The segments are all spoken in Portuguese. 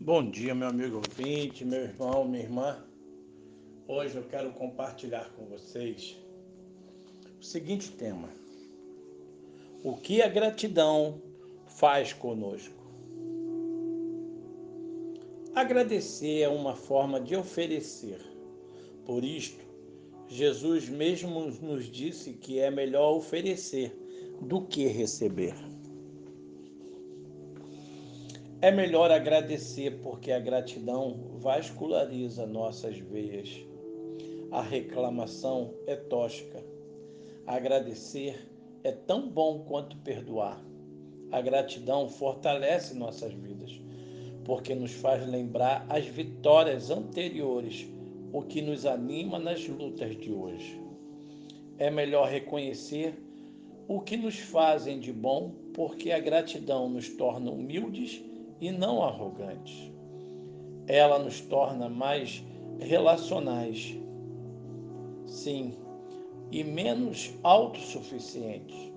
Bom dia, meu amigo ouvinte, meu irmão, minha irmã. Hoje eu quero compartilhar com vocês o seguinte tema: O que a gratidão faz conosco? Agradecer é uma forma de oferecer. Por isto, Jesus mesmo nos disse que é melhor oferecer do que receber. É melhor agradecer, porque a gratidão vasculariza nossas veias. A reclamação é tóxica. Agradecer é tão bom quanto perdoar. A gratidão fortalece nossas vidas, porque nos faz lembrar as vitórias anteriores, o que nos anima nas lutas de hoje. É melhor reconhecer o que nos fazem de bom, porque a gratidão nos torna humildes e não arrogantes. Ela nos torna mais relacionais, sim, e menos autossuficientes.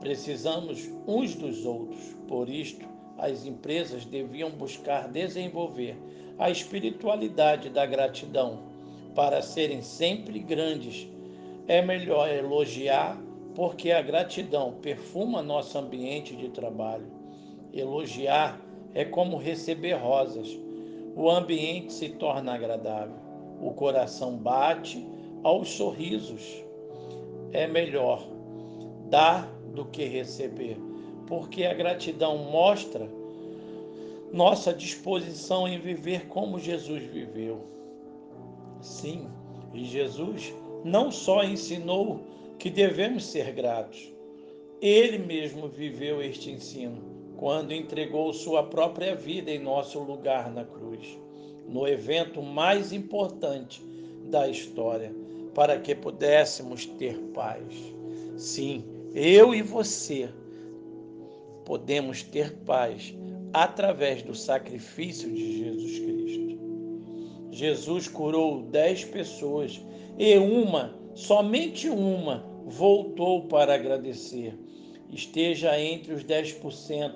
Precisamos uns dos outros, por isto, as empresas deviam buscar desenvolver a espiritualidade da gratidão para serem sempre grandes. É melhor elogiar, porque a gratidão perfuma nosso ambiente de trabalho. Elogiar é como receber rosas. O ambiente se torna agradável. O coração bate aos sorrisos. É melhor dar do que receber, porque a gratidão mostra nossa disposição em viver como Jesus viveu. Sim, e Jesus não só ensinou que devemos ser gratos, ele mesmo viveu este ensino quando entregou sua própria vida em nosso lugar na cruz, no evento mais importante da história, para que pudéssemos ter paz. Sim, eu e você podemos ter paz através do sacrifício de Jesus Cristo. Jesus curou dez pessoas e uma, somente uma, voltou para agradecer esteja entre os 10%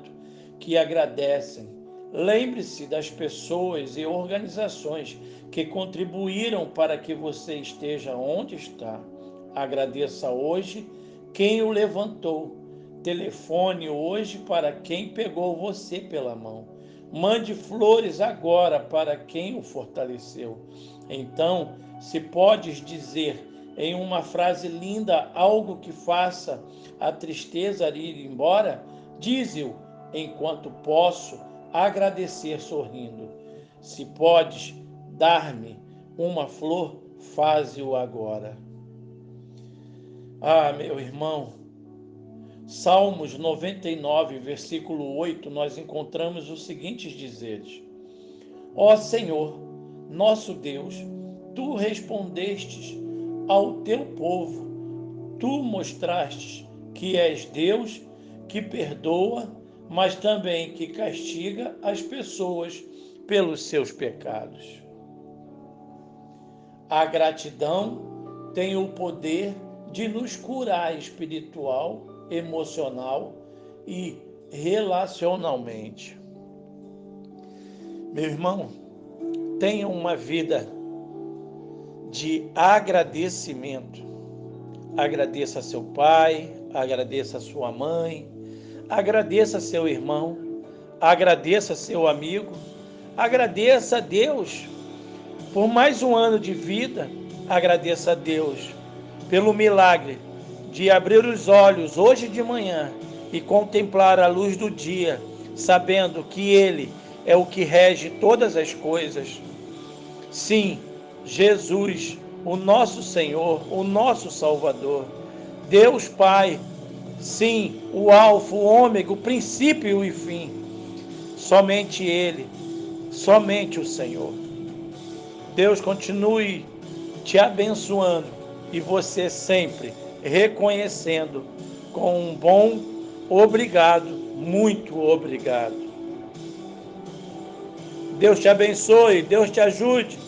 que agradecem. Lembre-se das pessoas e organizações que contribuíram para que você esteja onde está. Agradeça hoje quem o levantou. Telefone hoje para quem pegou você pela mão. Mande flores agora para quem o fortaleceu. Então, se podes dizer em uma frase linda algo que faça a tristeza ir embora, dize-o enquanto posso agradecer sorrindo. Se podes dar-me uma flor, faze-o agora. Ah, meu irmão, Salmos 99, versículo 8, nós encontramos os seguintes dizeres: Ó Senhor, nosso Deus, tu respondestes ao teu povo. Tu mostraste que és Deus que perdoa, mas também que castiga as pessoas pelos seus pecados. A gratidão tem o poder de nos curar espiritual, emocional e relacionalmente. Meu irmão, tenha uma vida de agradecimento. Agradeça a seu pai, agradeça a sua mãe, agradeça a seu irmão, agradeça a seu amigo, agradeça a Deus por mais um ano de vida, agradeça a Deus pelo milagre de abrir os olhos hoje de manhã e contemplar a luz do dia, sabendo que Ele é o que rege todas as coisas. Sim, Jesus, o nosso Senhor, o nosso Salvador. Deus Pai, sim, o Alfa, o Ômega, o princípio e o fim. Somente Ele, somente o Senhor. Deus continue te abençoando e você sempre reconhecendo com um bom obrigado, muito obrigado. Deus te abençoe, Deus te ajude